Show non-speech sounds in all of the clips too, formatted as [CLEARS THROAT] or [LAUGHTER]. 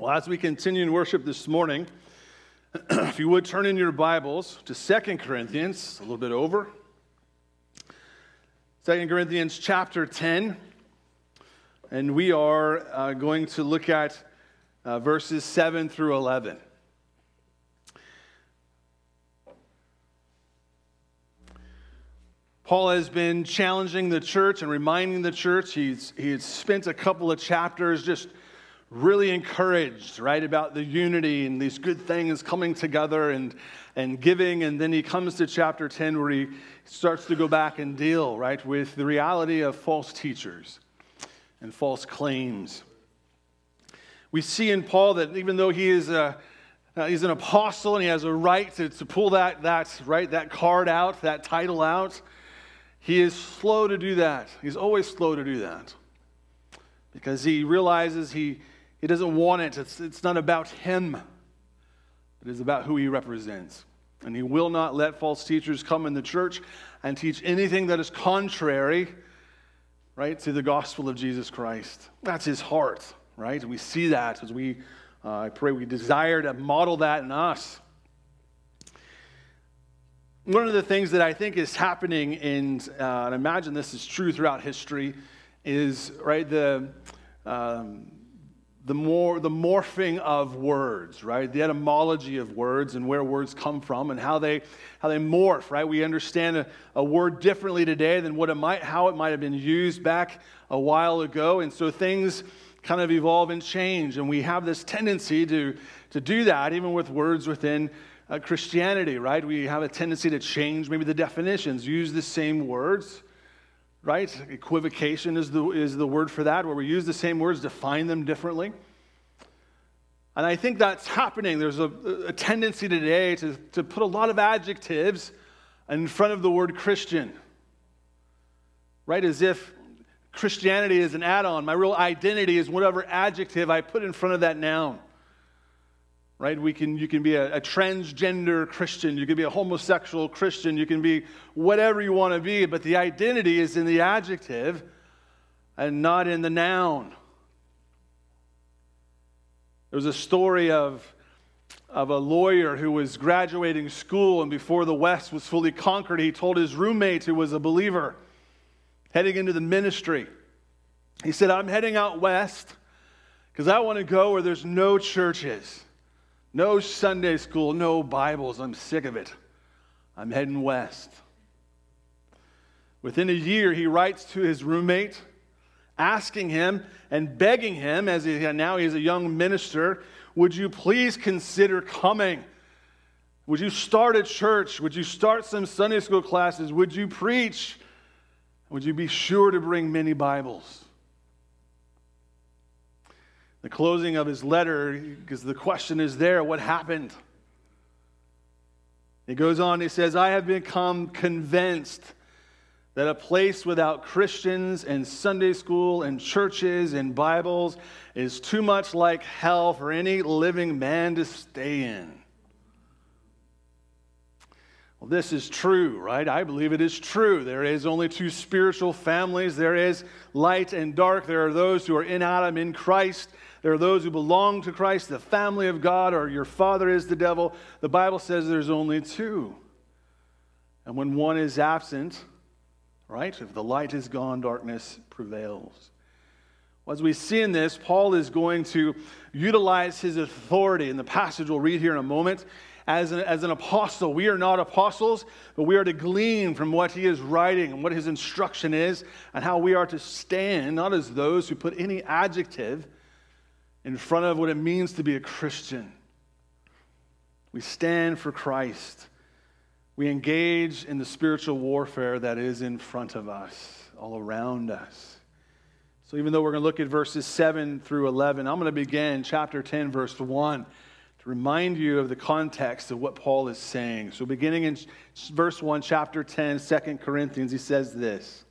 Well, as we continue in worship this morning, [CLEARS THROAT] if you would turn in your Bibles to Second Corinthians, a little bit over. Second Corinthians chapter 10. And we are uh, going to look at uh, verses 7 through 11. Paul has been challenging the church and reminding the church. He's, he's spent a couple of chapters just really encouraged, right, about the unity and these good things coming together and, and giving. And then he comes to chapter 10 where he starts to go back and deal, right, with the reality of false teachers and false claims. We see in Paul that even though he is a uh, he's an apostle and he has a right to, to pull that, that, right, that card out, that title out. He is slow to do that. He's always slow to do that because he realizes he, he doesn't want it. It's, it's not about him, it is about who he represents. And he will not let false teachers come in the church and teach anything that is contrary, right, to the gospel of Jesus Christ. That's his heart, right? We see that as we, uh, I pray we desire to model that in us. One of the things that I think is happening in, uh, and I imagine this is true throughout history, is, right, the, um, the more the morphing of words right? The etymology of words and where words come from and how they how they morph right? We understand a, a, word differently today than what it might how it might have been used back a while ago. And so things kind of evolve and change. And we have this tendency to to do that even with words within uh, christianity right? We have a tendency to change maybe the definitions use the same words right? Equivocation is the, is the word for that, where we use the same words, define them differently. And I think that's happening. There's a, a tendency today to, to put a lot of adjectives in front of the word Christian, right? As if Christianity is an add on. My real identity is whatever adjective I put in front of that noun right? We can, you can be a, a, transgender Christian, you can be a homosexual Christian, you can be whatever you want to be, but the identity is in the adjective and not in the noun. There was a story of, of a lawyer who was graduating school, and before the West was fully conquered, he told his roommate, who was a believer, heading into the ministry, he said, I'm heading out west because I want to go where there's no churches. No Sunday school, no Bibles. I'm sick of it. I'm heading west. Within a year, he writes to his roommate, asking him and begging him, as he, now he's a young minister, would you please consider coming? Would you start a church? Would you start some Sunday school classes? Would you preach? Would you be sure to bring many Bibles? The closing of his letter, because the question is there what happened? He goes on, he says, I have become convinced that a place without Christians and Sunday school and churches and Bibles is too much like hell for any living man to stay in. Well, this is true, right? I believe it is true. There is only two spiritual families. There is light and dark. There are those who are in Adam, in Christ, there are those who belong to Christ, the family of God, or your father is the devil. The Bible says there's only two. And when one is absent, right, if the light is gone, darkness prevails. Well, as we see in this, Paul is going to utilize his authority in the passage we'll read here in a moment. As an, as an apostle, we are not apostles, but we are to glean from what he is writing and what his instruction is, and how we are to stand, not as those who put any adjective in front of what it means to be a Christian. We stand for Christ. We engage in the spiritual warfare that is in front of us, all around us. So, even though we're going to look at verses 7 through 11, I'm going to begin chapter 10, verse 1, to remind you of the context of what Paul is saying. So, beginning in verse 1, chapter 10, 2 Corinthians, he says this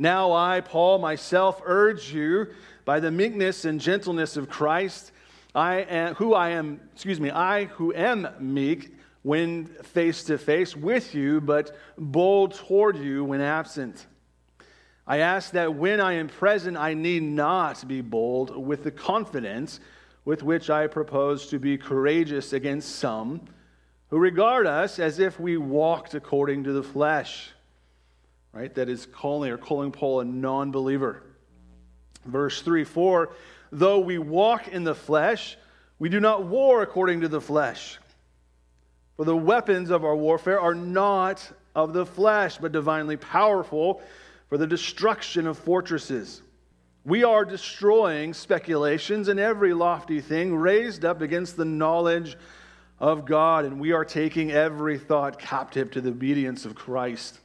Now I, Paul, myself urge you by the meekness and gentleness of Christ, I am, who I am, excuse me, I who am meek when face to face with you, but bold toward you when absent. I ask that when I am present, I need not be bold with the confidence with which I propose to be courageous against some who regard us as if we walked according to the flesh. Right? That is calling or calling Paul a non believer. Verse 3 4 Though we walk in the flesh, we do not war according to the flesh. For the weapons of our warfare are not of the flesh, but divinely powerful for the destruction of fortresses. We are destroying speculations and every lofty thing raised up against the knowledge of God, and we are taking every thought captive to the obedience of Christ.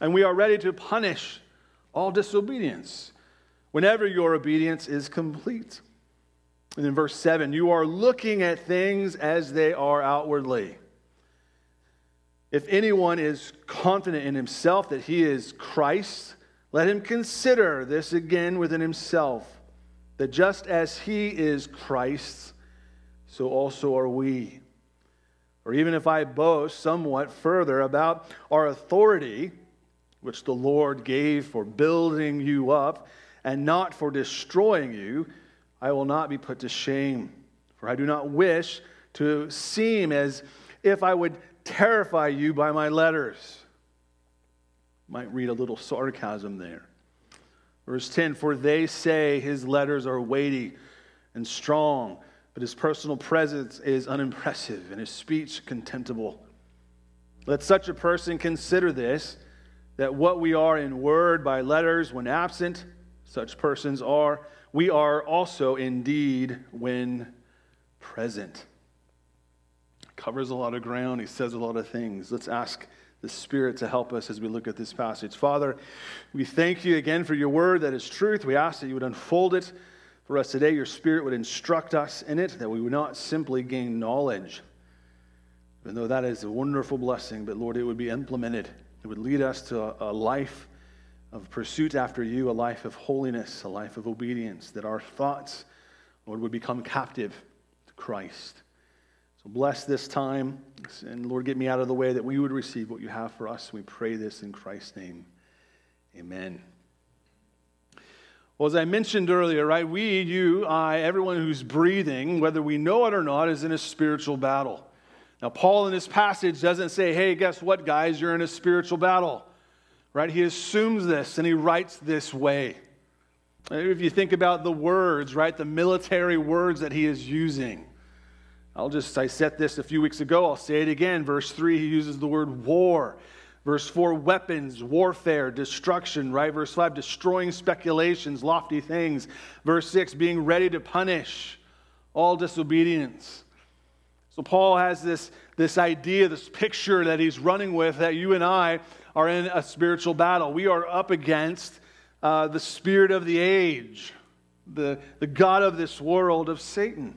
And we are ready to punish all disobedience whenever your obedience is complete. And in verse 7, you are looking at things as they are outwardly. If anyone is confident in himself that he is Christ, let him consider this again within himself that just as he is Christ, so also are we. Or even if I boast somewhat further about our authority, which the Lord gave for building you up and not for destroying you, I will not be put to shame. For I do not wish to seem as if I would terrify you by my letters. Might read a little sarcasm there. Verse 10 For they say his letters are weighty and strong, but his personal presence is unimpressive and his speech contemptible. Let such a person consider this that what we are in word by letters when absent, such persons are, we are also indeed when present. Covers a lot of ground, he says a lot of things. Let's ask the Spirit to help us as we look at this passage. Father, we thank you again for your word that is truth. We ask that you would unfold it for us today. Your Spirit would instruct us in it, that we would not simply gain knowledge, even though that is a wonderful blessing, but Lord, it would be implemented. It would lead us to a, life of pursuit after you, a life of holiness, a life of obedience, that our thoughts, Lord, would become captive to Christ. So bless this time. And Lord, get me out of the way that we would receive what you have for us. We pray this in Christ's name. Amen. Well, as I mentioned earlier, right, we, you, I, everyone who's breathing, whether we know it or not, is in a spiritual battle. Now, Paul in this passage doesn't say, hey, guess what, guys, you're in a spiritual battle, right? He assumes this and he writes this way. If you think about the words, right, the military words that he is using, I'll just, I said this a few weeks ago. I'll say it again. Verse 3, he uses the word war. Verse 4, weapons, warfare, destruction, right? Verse 5, destroying speculations, lofty things. Verse 6, being ready to punish all disobedience. So Paul has this, this idea, this picture that he's running with that you and I are in a spiritual battle. We are up against uh, the spirit of the age, the, the God of this world, of Satan.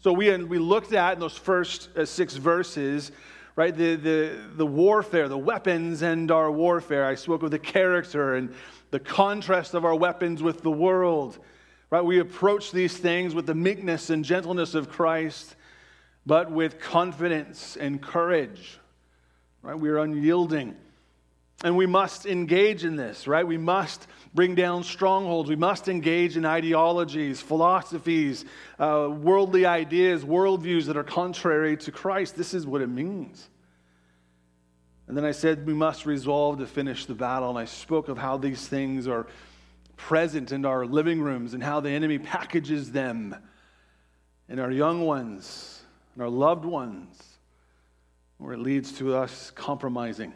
So we, we looked at in those first uh, six verses, right, the, the, the warfare, the weapons and our warfare. I spoke of the character and the contrast of our weapons with the world. Right, we approach these things with the meekness and gentleness of Christ, but with confidence and courage. Right, we are unyielding. And we must engage in this, right? We must bring down strongholds. We must engage in ideologies, philosophies, uh, worldly ideas, worldviews that are contrary to Christ. This is what it means. And then I said we must resolve to finish the battle. And I spoke of how these things are present in our living rooms and how the enemy packages them in our young ones and our loved ones, where it leads to us compromising.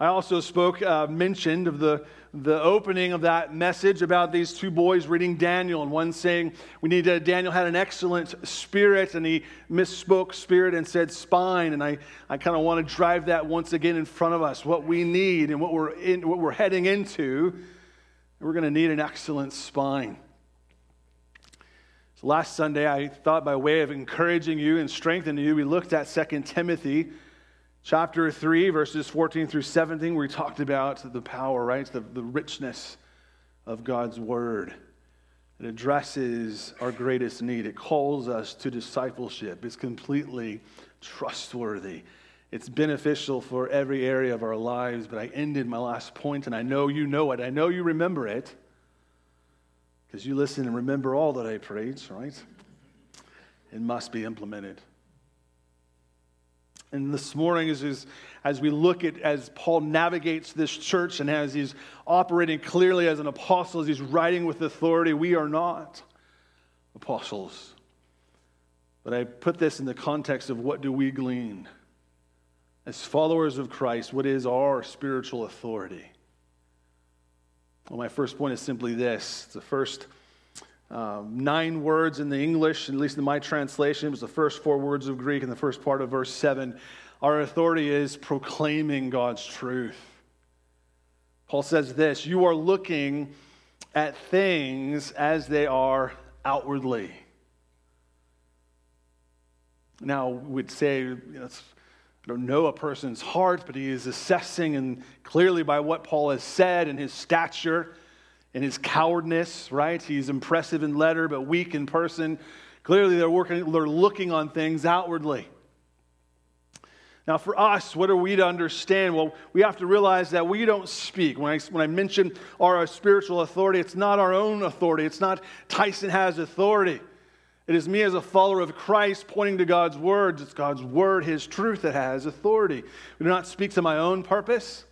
I also spoke, uh, mentioned of the, the opening of that message about these two boys reading Daniel, and one saying we need to, Daniel had an excellent spirit, and he misspoke spirit and said spine. And I, I kind of want to drive that once again in front of us. What we need and what we're, in, what we're heading into, we're going to need an excellent spine. Last Sunday, I thought by way of encouraging you and strengthening you, we looked at 2 Timothy chapter 3, verses 14 through 17, where he talked about the power, right? The, the richness of God's word. It addresses our greatest need. It calls us to discipleship. It's completely trustworthy. It's beneficial for every area of our lives. But I ended my last point, and I know you know it. I know you remember it. Because you listen and remember all that I preach, right? It must be implemented. And this morning, as, as we look at, as Paul navigates this church and as he's operating clearly as an apostle, as he's writing with authority, we are not apostles. But I put this in the context of what do we glean? As followers of Christ, what is our spiritual authority? Well, my first point is simply this it's the first um, nine words in the English, at least in my translation, it was the first four words of Greek in the first part of verse 7. Our authority is proclaiming God's truth. Paul says this You are looking at things as they are outwardly. Now, we'd say, you know, I don't know a person's heart, but he is assessing, and clearly by what Paul has said and his stature and his cowardness, right? He's impressive in letter, but weak in person. Clearly, they're, working, they're looking on things outwardly. Now, for us, what are we to understand? Well, we have to realize that we don't speak. When I, when I mention our spiritual authority, it's not our own authority. It's not Tyson has authority. It is me as a follower of Christ pointing to God's words. It's God's word, His truth, that has authority. We do not speak to my own purpose.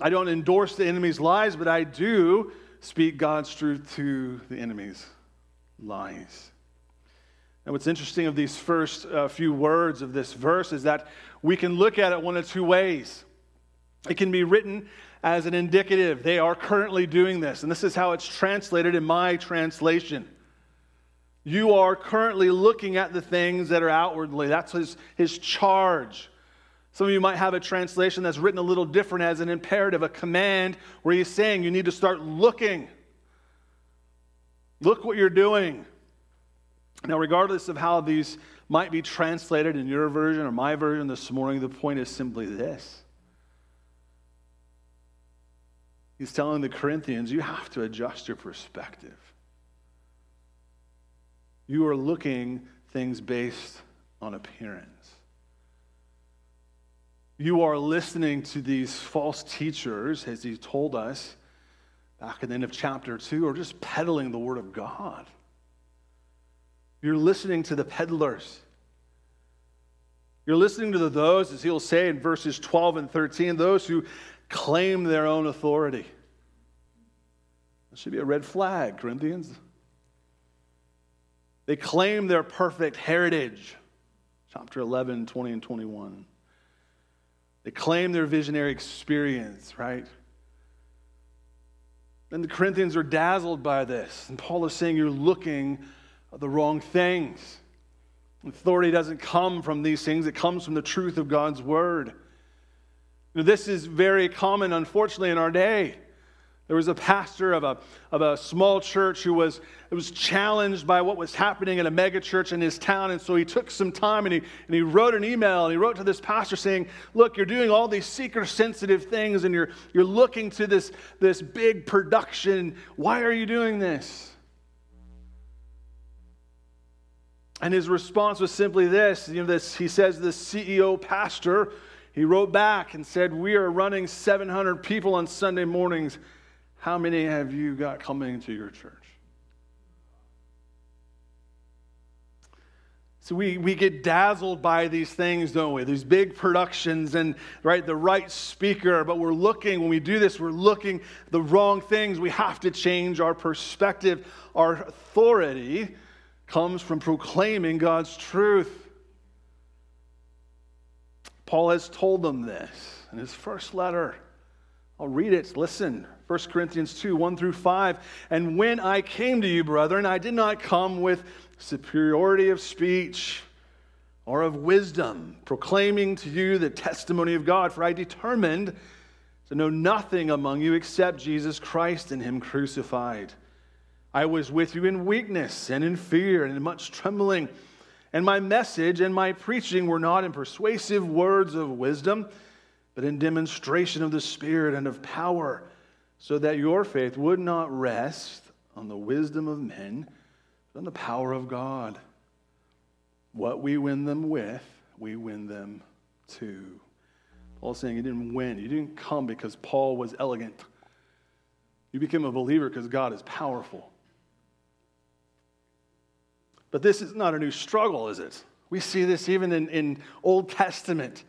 I don't endorse the enemy's lies, but I do speak God's truth to the enemy's lies. And what's interesting of these first uh, few words of this verse is that we can look at it one of two ways. It can be written as an indicative. They are currently doing this. And this is how it's translated in my translation. You are currently looking at the things that are outwardly. That's his, his charge. Some of you might have a translation that's written a little different as an imperative, a command, where he's saying you need to start looking. Look what you're doing. Now, regardless of how these might be translated in your version or my version this morning, the point is simply this. He's telling the Corinthians, you have to adjust your perspective. You are looking things based on appearance you are listening to these false teachers, as he told us back at the end of chapter 2, or just peddling the word of God. You're listening to the peddlers. You're listening to the, those, as he'll say in verses 12 and 13, those who claim their own authority. That should be a red flag, Corinthians. They claim their perfect heritage. Chapter 11, 20, and 21. They claim their visionary experience, right? And the Corinthians are dazzled by this. And Paul is saying you're looking at the wrong things. Authority doesn't come from these things, it comes from the truth of God's word. this is very common, unfortunately, in our day. There was a pastor of a, of a small church who was, was challenged by what was happening at a megachurch in his town. And so he took some time and he, and he wrote an email and he wrote to this pastor saying, Look, you're doing all these seeker sensitive things and you're, you're looking to this, this big production. Why are you doing this? And his response was simply this, you know, this he says, the CEO pastor, he wrote back and said, We are running 700 people on Sunday mornings how many have you got coming to your church? So we, we get dazzled by these things, don't we? These big productions and right the right speaker, but we're looking when we do this, we're looking the wrong things. We have to change our perspective. Our authority comes from proclaiming God's truth. Paul has told them this in his first letter. I'll read it. Listen. 1 Corinthians 2 1 through 5. And when I came to you, brethren, I did not come with superiority of speech or of wisdom, proclaiming to you the testimony of God, for I determined to know nothing among you except Jesus Christ and Him crucified. I was with you in weakness and in fear and in much trembling. And my message and my preaching were not in persuasive words of wisdom, but in demonstration of the Spirit and of power so that your faith would not rest on the wisdom of men, but on the power of God. What we win them with, we win them to. Paul's saying he didn't win. He didn't come because Paul was elegant. You became a believer because God is powerful. But this is not a new struggle, is it? We see this even in, in Old Testament.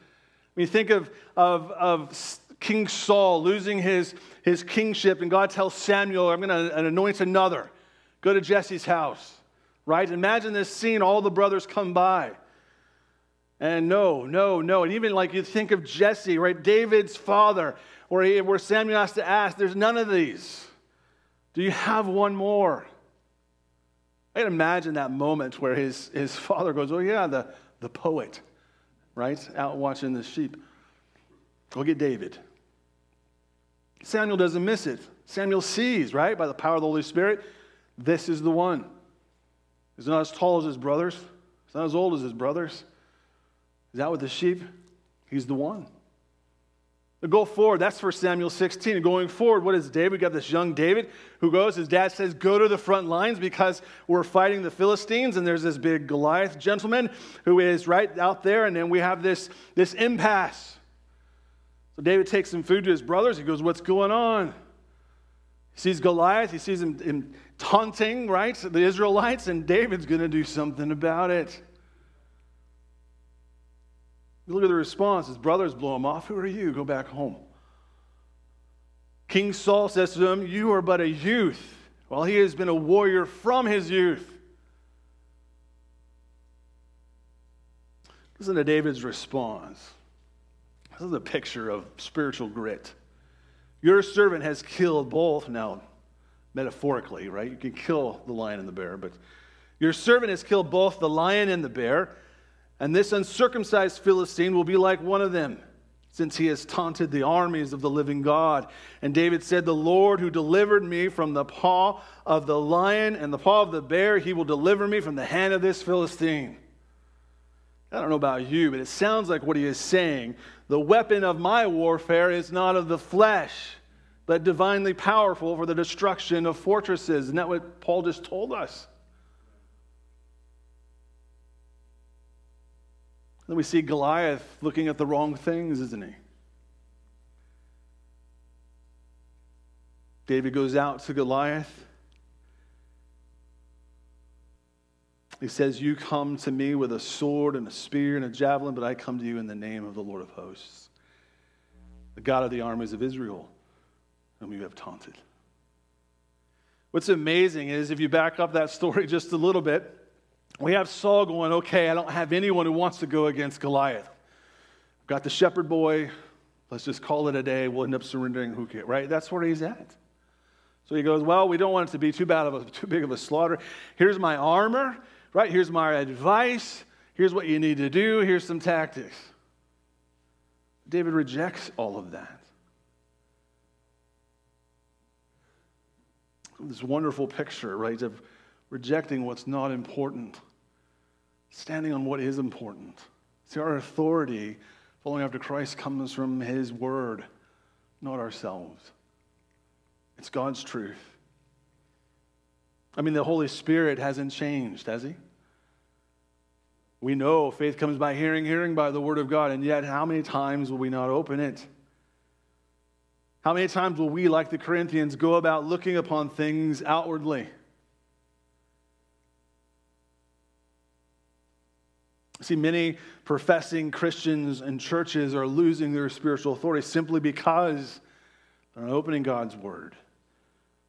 When you think of, of, of King Saul losing his, his kingship, and God tells Samuel, I'm going to anoint another. Go to Jesse's house, right? Imagine this scene, all the brothers come by. And no, no, no. And even like you think of Jesse, right? David's father, where, he, where Samuel has to ask, there's none of these. Do you have one more? I can imagine that moment where his, his father goes, Oh, yeah, the, the poet, right? Out watching the sheep. Go get David. Samuel doesn't miss it. Samuel sees, right, by the power of the Holy Spirit, this is the one. He's not as tall as his brothers, he's not as old as his brothers. He's out with the sheep. He's the one. Go forward, that's for Samuel 16. And going forward, what is David? We got this young David who goes, his dad says, go to the front lines because we're fighting the Philistines. And there's this big Goliath gentleman who is right out there. And then we have this, this impasse. David takes some food to his brothers. He goes, What's going on? He sees Goliath. He sees him, him taunting, right, the Israelites. And David's going to do something about it. Look at the response. His brothers blow him off. Who are you? Go back home. King Saul says to him, You are but a youth, while he has been a warrior from his youth. Listen to David's response. This is a picture of spiritual grit. Your servant has killed both, now, metaphorically, right? You can kill the lion and the bear, but your servant has killed both the lion and the bear. And this uncircumcised Philistine will be like one of them, since he has taunted the armies of the living God. And David said, The Lord who delivered me from the paw of the lion and the paw of the bear, he will deliver me from the hand of this Philistine. I don't know about you, but it sounds like what he is saying. The weapon of my warfare is not of the flesh, but divinely powerful for the destruction of fortresses. Isn't that what Paul just told us? Then we see Goliath looking at the wrong things, isn't he? David goes out to Goliath. He says, You come to me with a sword and a spear and a javelin, but I come to you in the name of the Lord of hosts, the God of the armies of Israel, whom you have taunted. What's amazing is if you back up that story [LAUGHS] just a little bit, we have Saul going, okay, I don't have anyone who wants to go against Goliath. I've got the shepherd boy. Let's just call it a day. We'll end up surrendering. Who cares, right? That's where he's at. So he goes, well, we don't want it to be too bad of a, too big of a slaughter. Here's my armor, right? Here's my advice. Here's what you need to do. Here's some tactics. David rejects all of that. This wonderful picture, right, of rejecting what's not important, standing on what is important. See, our authority following after Christ comes from His Word, not ourselves. It's God's truth. I mean, the Holy Spirit hasn't changed, has He? We know faith comes by hearing, hearing by the Word of God, and yet how many times will we not open it? How many times will we, like the Corinthians, go about looking upon things outwardly? See, many professing Christians and churches are losing their spiritual authority simply because they're not opening God's word.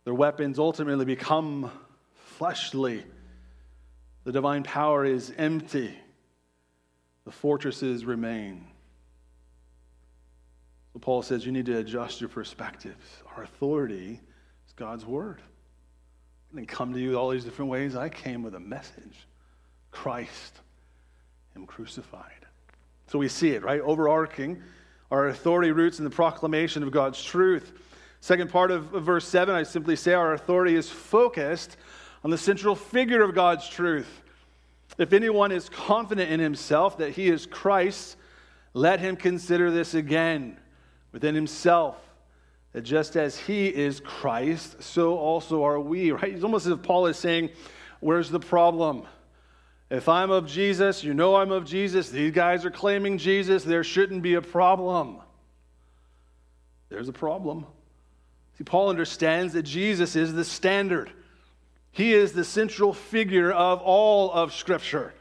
Their weapons ultimately become fleshly. The divine power is empty. The fortresses remain. So Paul says you need to adjust your perspectives. Our authority is God's word. I didn't come to you all these different ways. I came with a message Christ him crucified. So we see it, right? Overarching our authority roots in the proclamation of God's truth. Second part of verse 7, I simply say our authority is focused on the central figure of God's truth. If anyone is confident in himself that he is Christ, let him consider this again within himself. That just as he is Christ, so also are we, right? It's almost as if Paul is saying, Where's the problem? If I'm of Jesus, you know I'm of Jesus, these guys are claiming Jesus, there shouldn't be a problem. There's a problem. See, Paul understands that Jesus is the standard. He is the central figure of all of Scripture.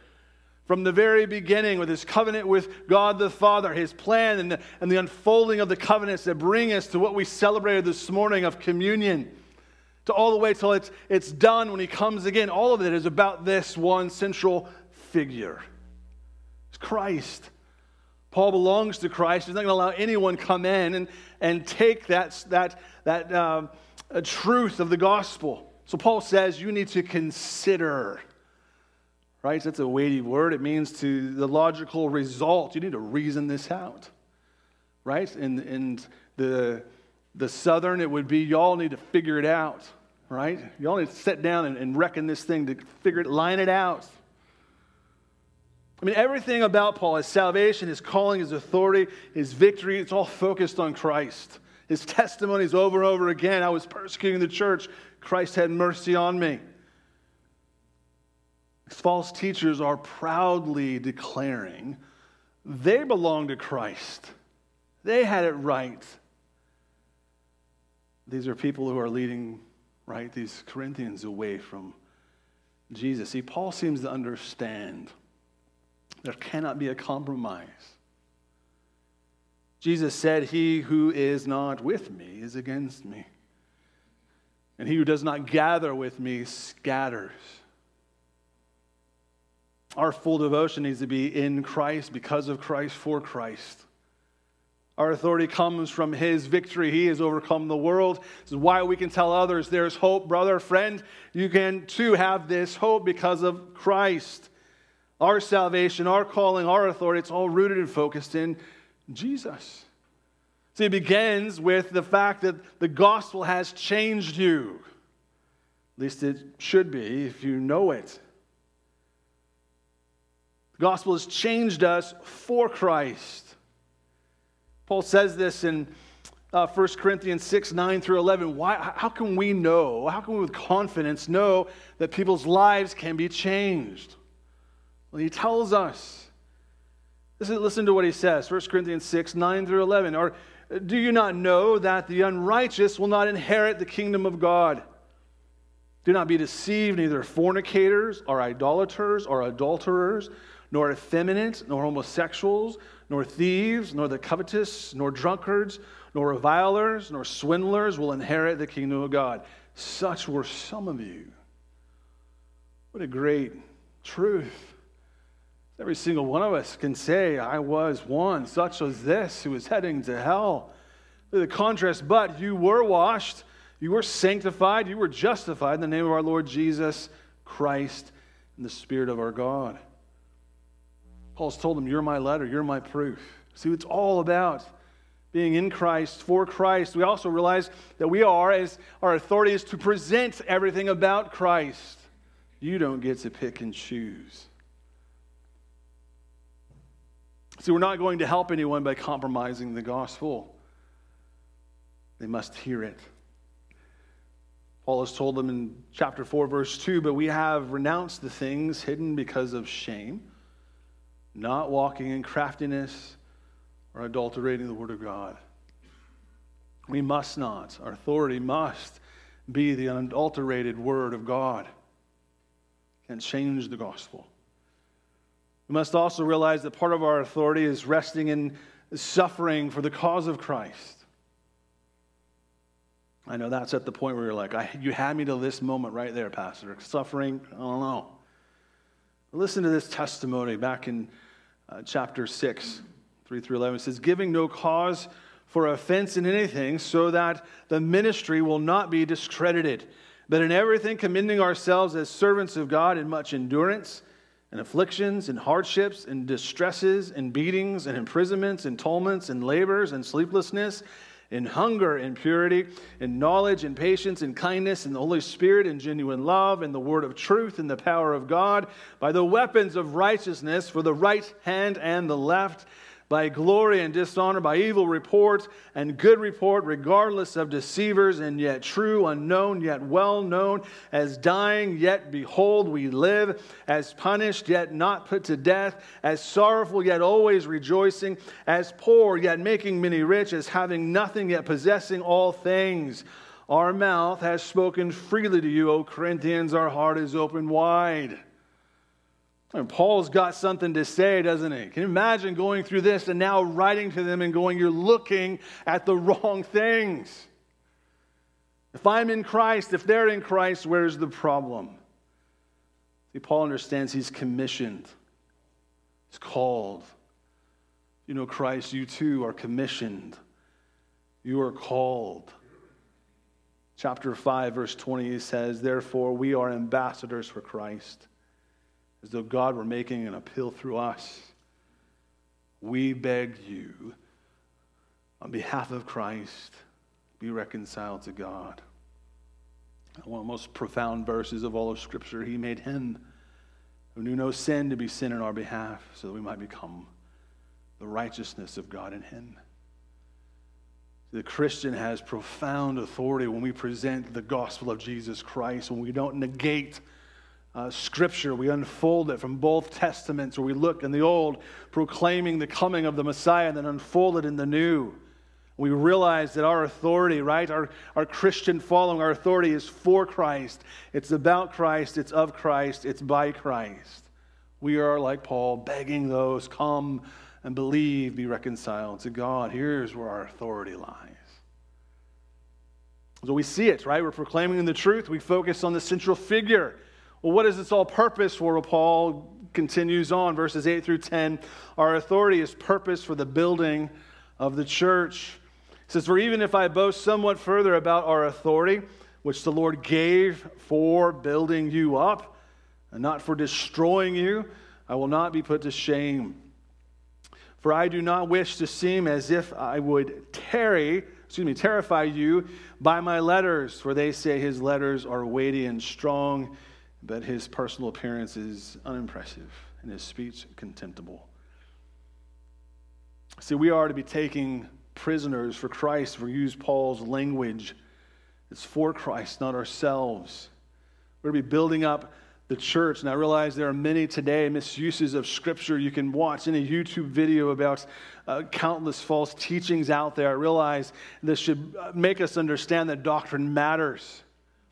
From the very beginning, with his covenant with God the Father, his plan, and the, and the unfolding of the covenants that bring us to what we celebrated this morning of communion, to all the way till it's, it's done when he comes again, all of it is about this one central figure. It's Christ. Paul belongs to Christ. He's not going to allow anyone come in and, and take that, that, that um, truth of the gospel. So Paul says you need to consider. Right? That's a weighty word. It means to the logical result. You need to reason this out. Right? And, and the, the southern, it would be y'all need to figure it out. Right? Y'all need to sit down and, and reckon this thing to figure it, line it out. I mean, everything about Paul, his salvation, his calling, his authority, his victory, it's all focused on Christ. His testimonies over and over again I was persecuting the church, Christ had mercy on me. These false teachers are proudly declaring they belong to Christ, they had it right. These are people who are leading, right, these Corinthians away from Jesus. See, Paul seems to understand there cannot be a compromise. Jesus said, He who is not with me is against me. And he who does not gather with me scatters. Our full devotion needs to be in Christ, because of Christ, for Christ. Our authority comes from his victory. He has overcome the world. This is why we can tell others there's hope, brother, friend. You can too have this hope because of Christ. Our salvation, our calling, our authority, it's all rooted and focused in Jesus. See, it begins with the fact that the gospel has changed you. At least it should be if you know it. The gospel has changed us for Christ. Paul says this in uh, 1 Corinthians 6 9 through 11. Why, how can we know, how can we with confidence know that people's lives can be changed? Well, he tells us. Listen, listen to what he says 1 Corinthians 6 9 through 11. Or do you not know that the unrighteous will not inherit the kingdom of God? Do not be deceived, neither fornicators, or idolaters, or adulterers, nor effeminate, nor homosexuals, nor thieves, nor the covetous, nor drunkards, nor revilers, nor swindlers will inherit the kingdom of God. Such were some of you. What a great truth. Every single one of us can say, I was one, such as this, who was heading to hell. The contrast, but you were washed, you were sanctified, you were justified in the name of our Lord Jesus Christ and the Spirit of our God. Paul's told them, You're my letter, you're my proof. See, it's all about being in Christ, for Christ. We also realize that we are, as our authority is to present everything about Christ. You don't get to pick and choose. See, we're not going to help anyone by compromising the gospel. They must hear it. Paul has told them in chapter 4, verse 2 But we have renounced the things hidden because of shame, not walking in craftiness or adulterating the word of God. We must not. Our authority must be the unadulterated word of God. Can't change the gospel. We must also realize that part of our authority is resting in suffering for the cause of Christ. I know that's at the point where you're like, you had me to this moment right there, Pastor. Suffering, I don't know. Listen to this testimony back in uh, chapter 6, 3 through 11. It says, Giving no cause for offense in anything, so that the ministry will not be discredited, but in everything commending ourselves as servants of God in much endurance and afflictions and hardships and distresses and beatings and imprisonments and torments and labors and sleeplessness and hunger and purity and knowledge and patience and kindness and the Holy Spirit and genuine love and the word of truth and the power of God by the weapons of righteousness for the right hand and the left by glory and dishonor, by evil report and good report, regardless of deceivers, and yet true, unknown, yet well known, as dying, yet behold, we live, as punished, yet not put to death, as sorrowful, yet always rejoicing, as poor, yet making many rich, as having nothing, yet possessing all things. Our mouth has spoken freely to you, O Corinthians. Our heart is open wide. And Paul's got something to say, doesn't he? Can you imagine going through this and now writing to them and going, You're looking at the [LAUGHS] wrong things? If I'm in Christ, if they're in Christ, where's the problem? See, Paul understands he's commissioned, he's called. You know, Christ, you too are commissioned, you are called. Chapter 5, verse 20 says, Therefore, we are ambassadors for Christ as though God were making an appeal through us. We beg you, on behalf of Christ, be reconciled to God. One of the most profound verses of all of Scripture, He made Him who knew no sin to be sin in our behalf, so that we might become the righteousness of God in Him. The Christian has profound authority when we present the gospel of Jesus Christ, when we don't negate uh, scripture. We unfold it from both testaments, where we look in the old, proclaiming the coming of the Messiah, and then unfold it in the new. We realize that our authority, right, our, our Christian following, our authority is for Christ. It's about Christ, it's of Christ, it's by Christ. We are, like Paul, begging those, come and believe, be reconciled to God. Here's where our authority lies. So we see it, right? We're proclaiming the truth. We focus on the central figure well, what is this all purpose for? Well, Paul continues on, verses 8 through 10. Our authority is purpose for the building of the church. He says, For even if I boast somewhat further about our authority, which the Lord gave for building you up, and not for destroying you, I will not be put to shame. For I do not wish to seem as if I would tarry, excuse me, terrify you by my letters, for they say his letters are weighty and strong but his personal appearance is unimpressive and his speech contemptible. See, we are to be taking prisoners for Christ. We use Paul's language. It's for Christ, not ourselves. We're to be building up the church. And I realize there are many today misuses of Scripture. You can watch any YouTube video about uh, countless false teachings out there. I realize this should make us understand that doctrine matters.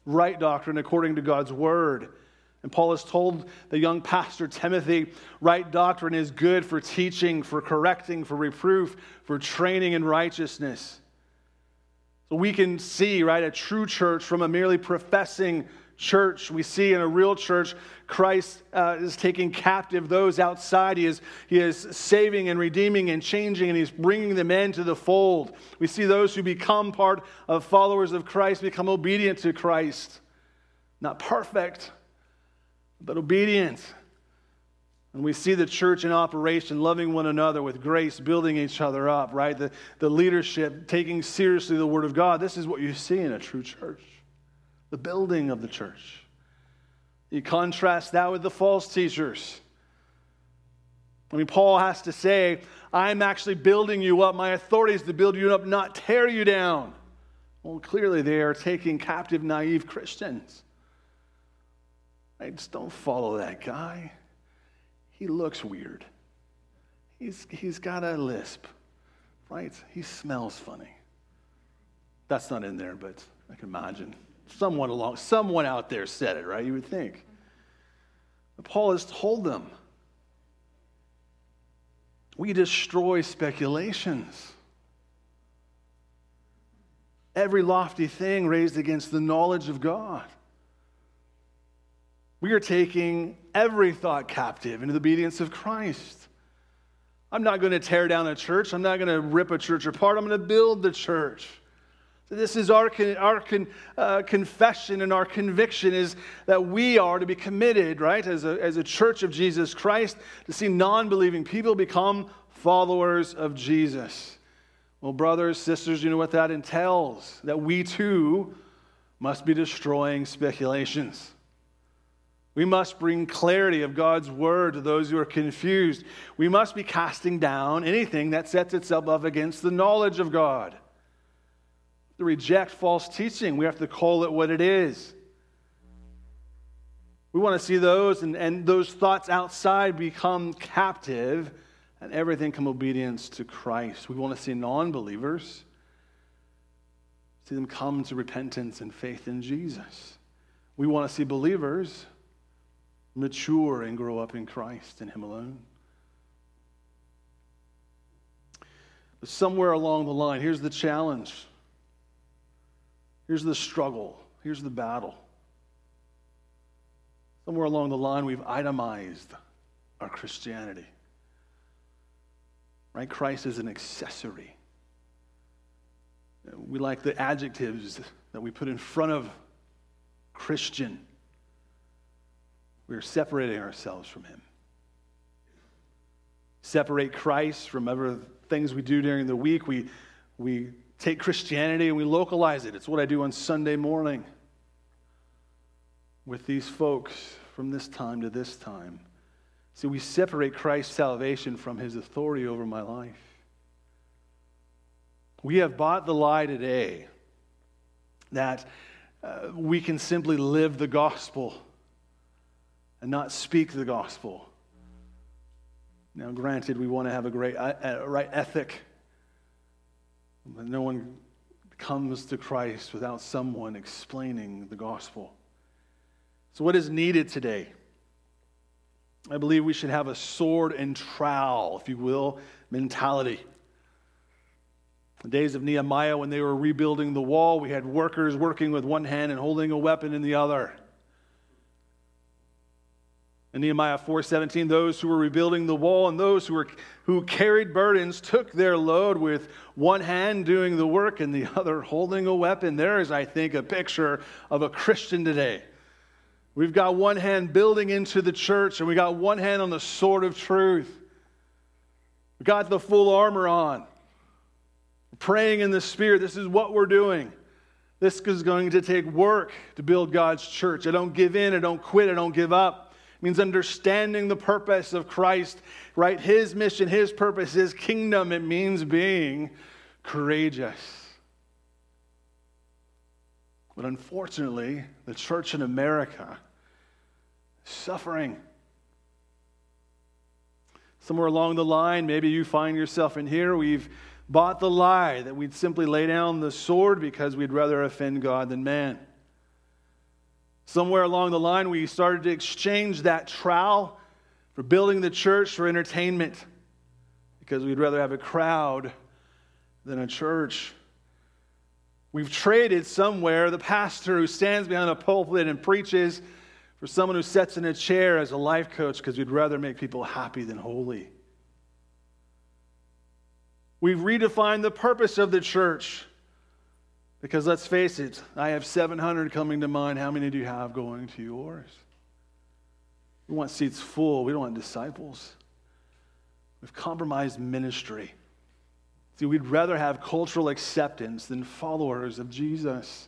Right doctrine according to God's word. And Paul has told the young pastor Timothy right doctrine is good for teaching, for correcting, for reproof, for training in righteousness. So we can see, right, a true church from a merely professing church. We see in a real church, Christ uh, is taking captive those outside. He is, he is saving and redeeming and changing, and he's bringing them into the fold. We see those who become part of followers of Christ become obedient to Christ. Not perfect but obedience. And we see the church in operation, loving one another with grace, building each other up, right? The, the leadership taking seriously the Word of God. This is what you see in a true church the building of the church. You contrast that with the false teachers. I mean, Paul has to say, I'm actually building you up. My authority is to build you up, not tear you down. Well, clearly they are taking captive naive Christians. I just don't follow that guy. He looks weird. He's, he's got a lisp, right? He smells funny. That's not in there, but I can imagine. Someone along, someone out there said it, right? You would think. But Paul has told them we destroy speculations. Every lofty thing raised against the knowledge of God. We are taking every thought captive into the obedience of Christ. I'm not going to tear down a church. I'm not going to rip a church apart. I'm going to build the church. This is our, our uh, confession and our conviction is that we are to be committed, right, as a, as a church of Jesus Christ, to see non believing people become followers of Jesus. Well, brothers, sisters, you know what that entails? That we too must be destroying speculations. We must bring clarity of God's word to those who are confused. We must be casting down anything that sets itself up against the knowledge of God. To reject false teaching, we have to call it what it is. We want to see those and, and those thoughts outside become captive and everything come obedience to Christ. We want to see non believers, see them come to repentance and faith in Jesus. We want to see believers mature and grow up in Christ and Him alone. But somewhere along the line, here's the challenge. Here's the struggle. Here's the battle. Somewhere along the line, we've itemized our Christianity. Right? Christ is an accessory. We like the adjectives that we put in front of Christian. We are separating ourselves from Him. Separate Christ from other things we do during the week. We, we take Christianity and we localize it. It's what I do on Sunday morning with these folks from this time to this time. See, we separate Christ's salvation from his authority over my life. We have bought the lie today that uh, we can simply live the gospel and not speak the gospel. Now, granted, we want to have a great, a right ethic, but no one comes to Christ without someone explaining the gospel. So, what is needed today? I believe we should have a sword and trowel, if you will, mentality. The days of Nehemiah, when they were rebuilding the wall, we had workers working with one hand and holding a weapon in the other. In Nehemiah 4:17, those who were rebuilding the wall and those who, were, who carried burdens took their load with one hand doing the work and the other holding a weapon. There is, I think, a picture of a Christian today. We've got one hand building into the church, and we got one hand on the sword of truth. We got the full armor on. We're praying in the Spirit. This is what we're doing. This is going to take work to build God's church. I don't give in, I don't quit, I don't give up. Means understanding the purpose of Christ, right? His mission, his purpose, his kingdom. It means being courageous. But unfortunately, the church in America is suffering. Somewhere along the line, maybe you find yourself in here, we've bought the lie that we'd simply lay down the sword because we'd rather offend God than man. Somewhere along the line, we started to exchange that trowel for building the church for entertainment because we'd rather have a crowd than a church. We've traded somewhere the pastor who stands behind a pulpit and preaches for someone who sits in a chair as a life coach because we'd rather make people happy than holy. We've redefined the purpose of the church because let's face it, I have 700 coming to mind. How many do you have going to yours? We want seats full, we don't want disciples. We've compromised ministry. See, we'd rather have cultural acceptance than followers of Jesus.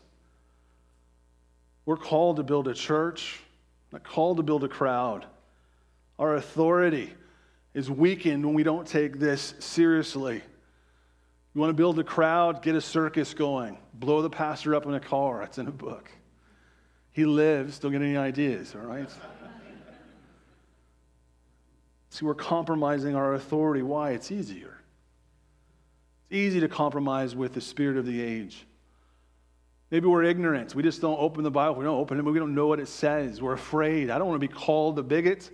We're called to build a church, not called to build a crowd. Our authority is weakened when we don't take this seriously. You want to build a crowd? Get a circus going. Blow the pastor up in a car. It's in a book. He lives. Don't get any ideas, all right? See, we're compromising our authority. Why? It's easier It's easy to compromise with the spirit of the age. Maybe we're ignorant. We just don't open the Bible. We don't open it, we don't know what it says. We're afraid. I don't want to be called a bigot.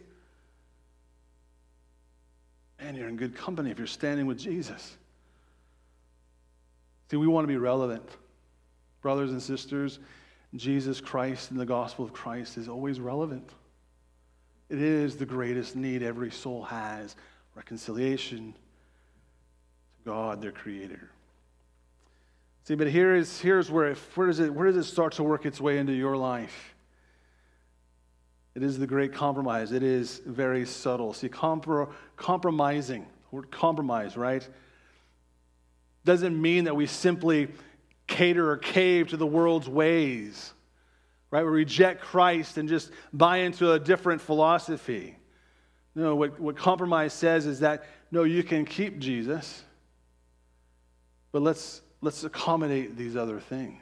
Man, you're in good company if you're standing with Jesus. See, we want to be relevant. Brothers and sisters, Jesus Christ and the gospel of Christ is always relevant. It is the greatest need every soul has reconciliation, to God, their creator. See, but here is, here's where, it, where, does it, where does it start to work its way into your life? It is the great compromise. It is very subtle. See, compro- compromising, word compromise, right? Doesn't mean that we simply cater or cave to the world's ways. right? We reject Christ and just buy into a different philosophy. No, what, what compromise says is that, no, you can keep Jesus, but let's, let's accommodate these other things.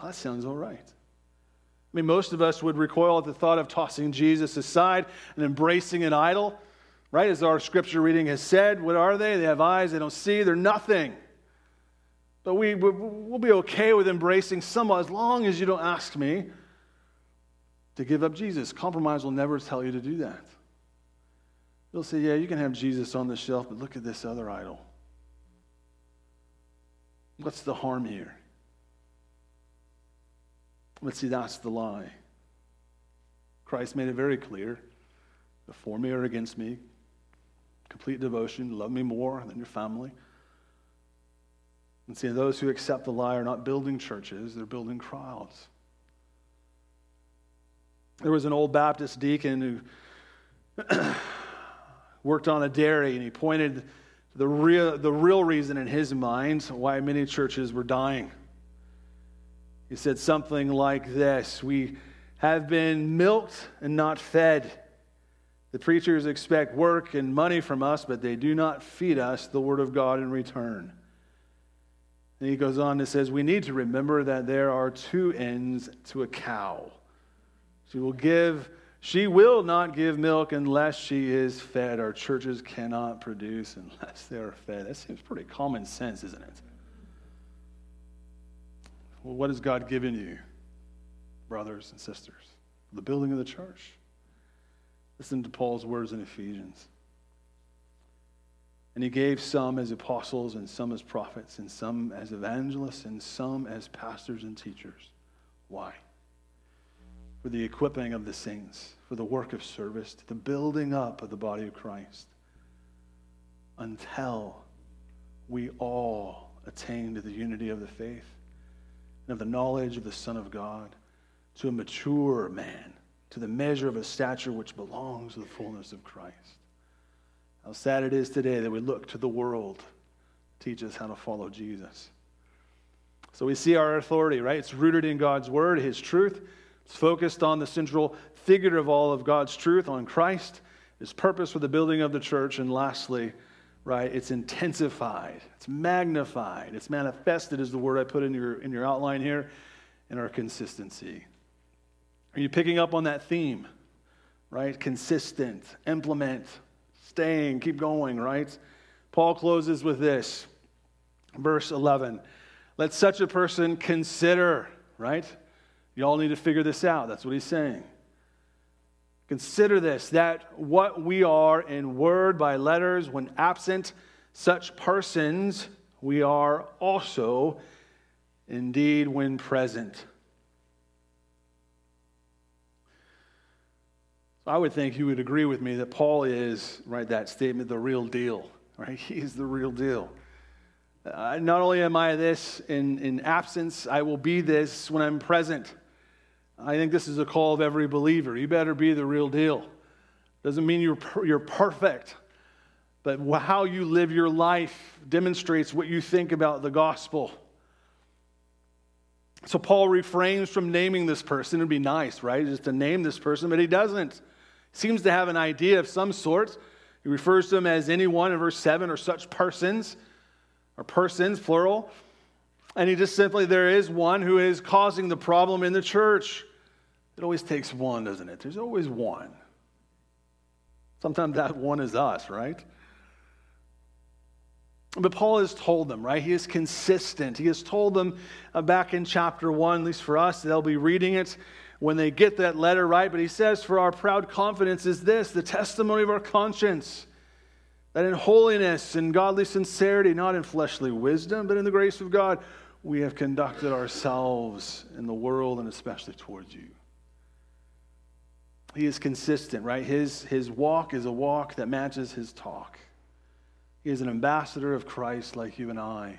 Oh, that sounds all right. I mean, most of us would recoil at the thought of tossing Jesus aside and embracing an idol, right? As our scripture reading has said, what are they? They have eyes, they don't see, they're nothing. But we, we'll be okay with embracing someone as long as you don't ask me to give up Jesus. Compromise will never tell you to do that. They'll say, yeah, you can have Jesus on the shelf, but look at this other idol. What's the harm here? But see, that's the lie. Christ made it very clear for me or against me, complete devotion, love me more than your family. And see, those who accept the lie are not building churches, they're building crowds. There was an old Baptist deacon who [COUGHS] worked on a dairy, and he pointed the real, the real reason in his mind why many churches were dying. He said something like this We have been milked and not fed. The preachers expect work and money from us, but they do not feed us the Word of God in return. And he goes on and says, We need to remember that there are two ends to a cow. She will give, she will not give milk unless she is fed. Our churches cannot produce unless they are fed. That seems pretty common sense, isn't it? Well, what has God given you, brothers and sisters? The building of the church. Listen to Paul's words in Ephesians. And he gave some as apostles, and some as prophets, and some as evangelists, and some as pastors and teachers. Why? For the equipping of the saints, for the work of service, to the building up of the body of Christ, until we all attain to the unity of the faith and of the knowledge of the Son of God, to a mature man, to the measure of a stature which belongs to the fullness of Christ. How sad it is today that we look to the world to teach us how to follow Jesus. So we see our authority, right? It's rooted in God's word, his truth. It's focused on the central figure of all of God's truth, on Christ, his purpose for the building of the church, and lastly, right, it's intensified, it's magnified, it's manifested is the word I put in your in your outline here, in our consistency. Are you picking up on that theme? Right? Consistent, implement, staying, keep going, right? Paul closes with this, verse 11. Let such a person consider, right? You all need to figure this out. That's what he's saying. Consider this that what we are in word by letters, when absent, such persons we are also indeed when present. I would think you would agree with me that Paul is, right, that statement, the real deal, right? [LAUGHS] He's the real deal. Uh, not only am I this in, in absence, I will be this when I'm present. I think this is a call of every believer. You better be the real deal. Doesn't mean you're, you're perfect, but how you live your life demonstrates what you think about the gospel. So Paul refrains from naming this person. It'd be nice, right? Just to name this person, but he doesn't seems to have an idea of some sort. He refers to them as anyone in verse 7 or such persons, or persons, plural. And he just simply, there is one who is causing the problem in the church. It always takes one, doesn't it? There's always one. Sometimes that one is us, right? But Paul has told them, right? He is consistent. He has told them uh, back in chapter 1, at least for us, they'll be reading it when they get that letter right. But he says, For our proud confidence is this the testimony of our conscience, that in holiness and godly sincerity, not in fleshly wisdom, but in the grace of God, we have conducted ourselves in the world and especially towards you. He is consistent, right? His, his walk is a walk that matches his talk. He is an ambassador of Christ like you and I.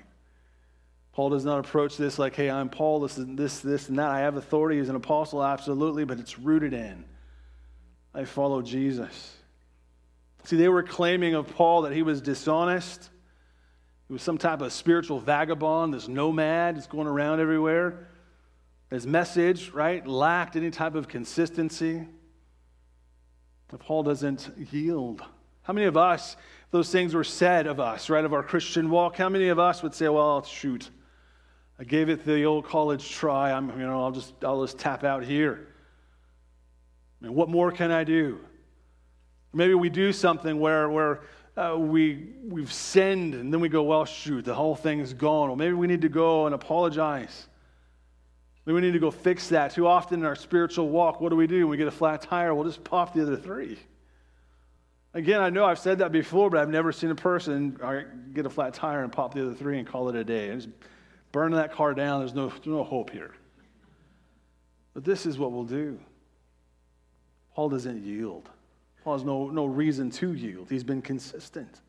Paul does not approach this like, hey, I'm Paul, this, this, this, and that. I have authority as an apostle, absolutely, but it's rooted in I follow Jesus. See, they were claiming of Paul that he was dishonest. He was some type of spiritual vagabond, this nomad, that's going around everywhere. His message, right, lacked any type of consistency. Paul doesn't yield. How many of us, those things were said of us, right, of our Christian walk, how many of us would say, well, shoot, I gave it the old college try. I'm, you know, I'll just, I'll just tap out here. I mean, what more can I do? Maybe we do something where, where uh, we, we've sinned and then we go, well, shoot, the whole thing is gone. Or maybe we need to go and apologize. Maybe we need to go fix that. Too often in our spiritual walk, what do we do? When we get a flat tire, we'll just pop the other three. Again, I know I've said that before, but I've never seen a person get a flat tire and pop the other three and call it a day. And just burn that car down. There's no, there's no hope here. But this is what we'll do. Paul doesn't yield. Paul has no, no reason to yield. He's been consistent.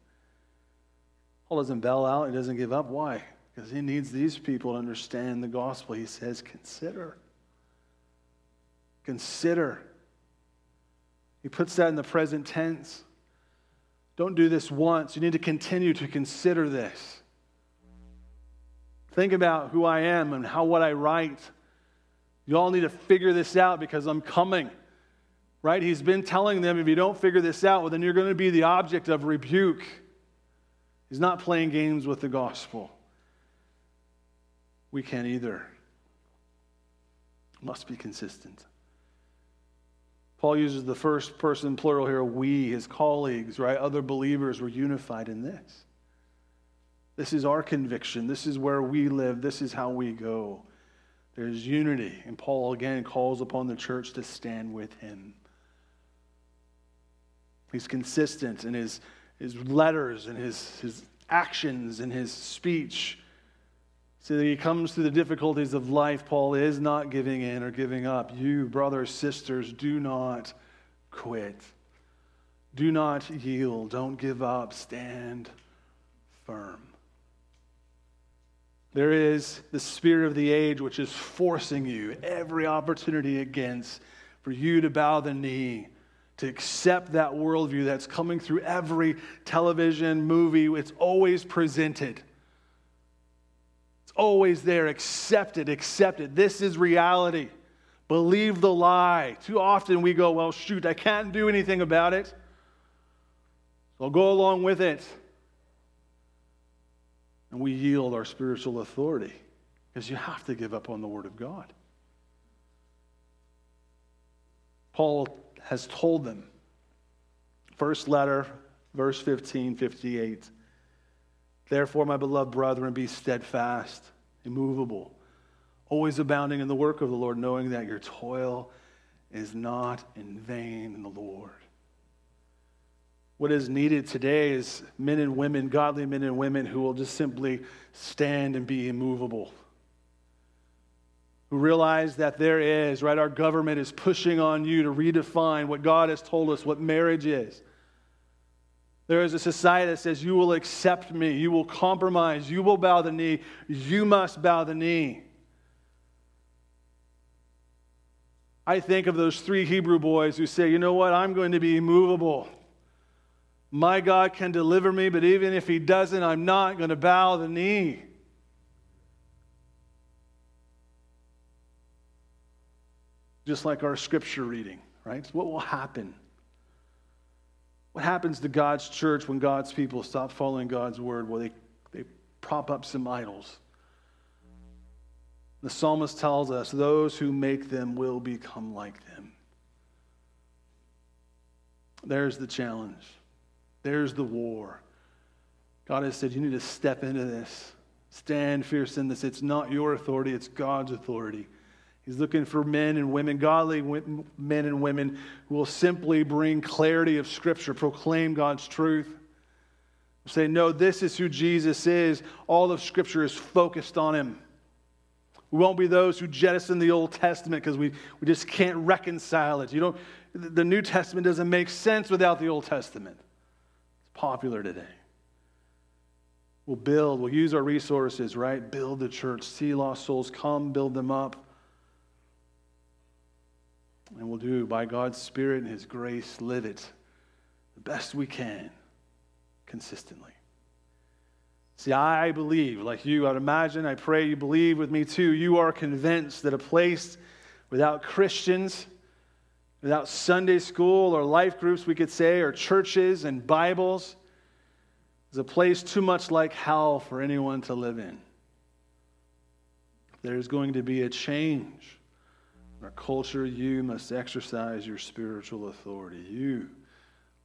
Paul doesn't bail out, he doesn't give up. Why? Because he needs these people to understand the gospel. He says, consider. Consider. He puts that in the present tense. Don't do this once. You need to continue to consider this. Think about who I am and how what I write. You all need to figure this out because I'm coming right? He's been telling them if you don't figure this out, well, then you're going to be the object of rebuke. He's not playing games with the gospel. We can't either. Must be consistent. Paul uses the first person plural here, we, his colleagues, right? Other believers were unified in this. This is our conviction. This is where we live. This is how we go. There's unity. And Paul again calls upon the church to stand with him. He's consistent in his, his letters and his, his actions and his speech. So that he comes through the difficulties of life, Paul is not giving in or giving up. You, brothers, sisters, do not quit. Do not yield. Don't give up. Stand firm. There is the spirit of the age which is forcing you every opportunity against for you to bow the knee to accept that worldview that's coming through every television, movie. It's always presented. It's always there. Accept it, accept it. This is reality. Believe the lie. Too often we go, well, shoot, I can't do anything about it. So I'll go along with it. And we yield our spiritual authority because you have to give up on the Word of God. Paul has told them. First letter, verse 15, 58. Therefore, my beloved brethren, be steadfast, immovable, always abounding in the work of the Lord, knowing that your toil is not in vain in the Lord. What is needed today is men and women, godly men and women, who will just simply stand and be immovable who realize that there is, right? Our government is pushing on you to redefine what God has told us what marriage is. There is a society that says, You will accept me, you will compromise, you will bow the knee, you must bow the knee. I think of those three Hebrew boys who say, You know what? I'm going to be immovable. My God can deliver me, but even if He doesn't, I'm not going to bow the knee. just like our scripture reading, right? What will happen? What happens to God's church when God's people stop following God's word? Well, they, they prop up some idols. The psalmist tells us those who make them will become like them. There's the challenge. There's the war. God has said, You need to step into this. Stand fierce in this. It's not your authority, it's God's authority. He's looking for men and women, godly men and women, who will simply bring clarity of Scripture, proclaim God's truth. Say, no, this is who Jesus is. All of Scripture is focused on him. We won't be those who jettison the Old Testament because we, we just can't reconcile it. You don't, the New Testament doesn't make sense without the Old Testament. Popular today. We'll build, we'll use our resources, right? Build the church, see lost souls, come, build them up. And we'll do, by God's Spirit and His grace, live it the best we can consistently. See, I believe, like you, I'd imagine, I pray you believe with me too. You are convinced that a place without Christians, without Sunday school or life groups, we could say, or churches and Bibles, is a place too much like hell for anyone to live in. There's going to be a change. In our culture, you must exercise your spiritual authority. You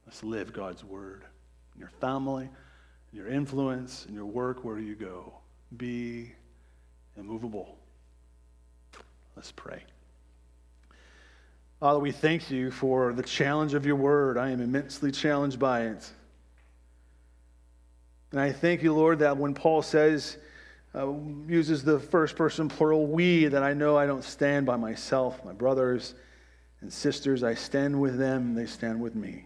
must live God's word. In your family, in your influence, in your work, where you go. Be immovable. Let's pray. Father, we thank you for the challenge of your word. I am immensely challenged by it. And I thank you, Lord, that when Paul says, uh, uses the first person plural, we, that I know I don't stand by myself. My brothers and sisters, I stand with them, they stand with me.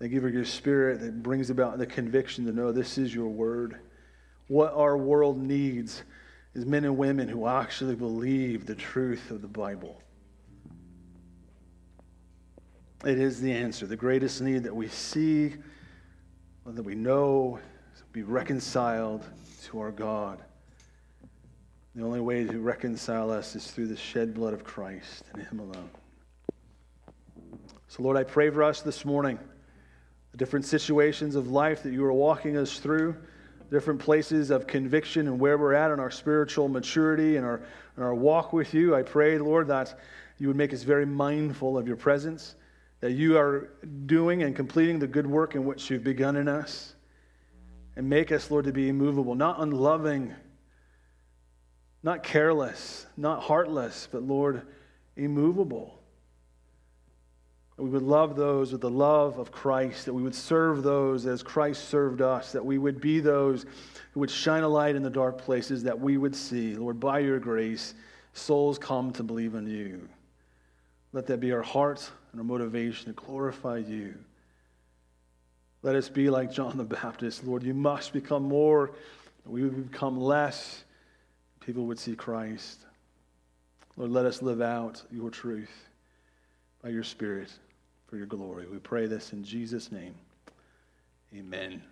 Thank you for your spirit that brings about the conviction to know this is your word. What our world needs is men and women who actually believe the truth of the Bible. It is the answer. The greatest need that we see, that we know, is to be reconciled to our God. The only way to reconcile us is through the shed blood of Christ and Him alone. So, Lord, I pray for us this morning, the different situations of life that you are walking us through, different places of conviction and where we're at in our spiritual maturity and our, and our walk with you. I pray, Lord, that you would make us very mindful of your presence that you are doing and completing the good work in which you've begun in us. And make us, Lord, to be immovable, not unloving, not careless, not heartless, but, Lord, immovable. That we would love those with the love of Christ, that we would serve those as Christ served us, that we would be those who would shine a light in the dark places that we would see. Lord, by your grace, souls come to believe in you. Let that be our heart and our motivation to glorify you. Let us be like John the Baptist. Lord, you must become more, we would become less. People would see Christ. Lord, let us live out your truth by your Spirit for your glory. We pray this in Jesus' name. Amen.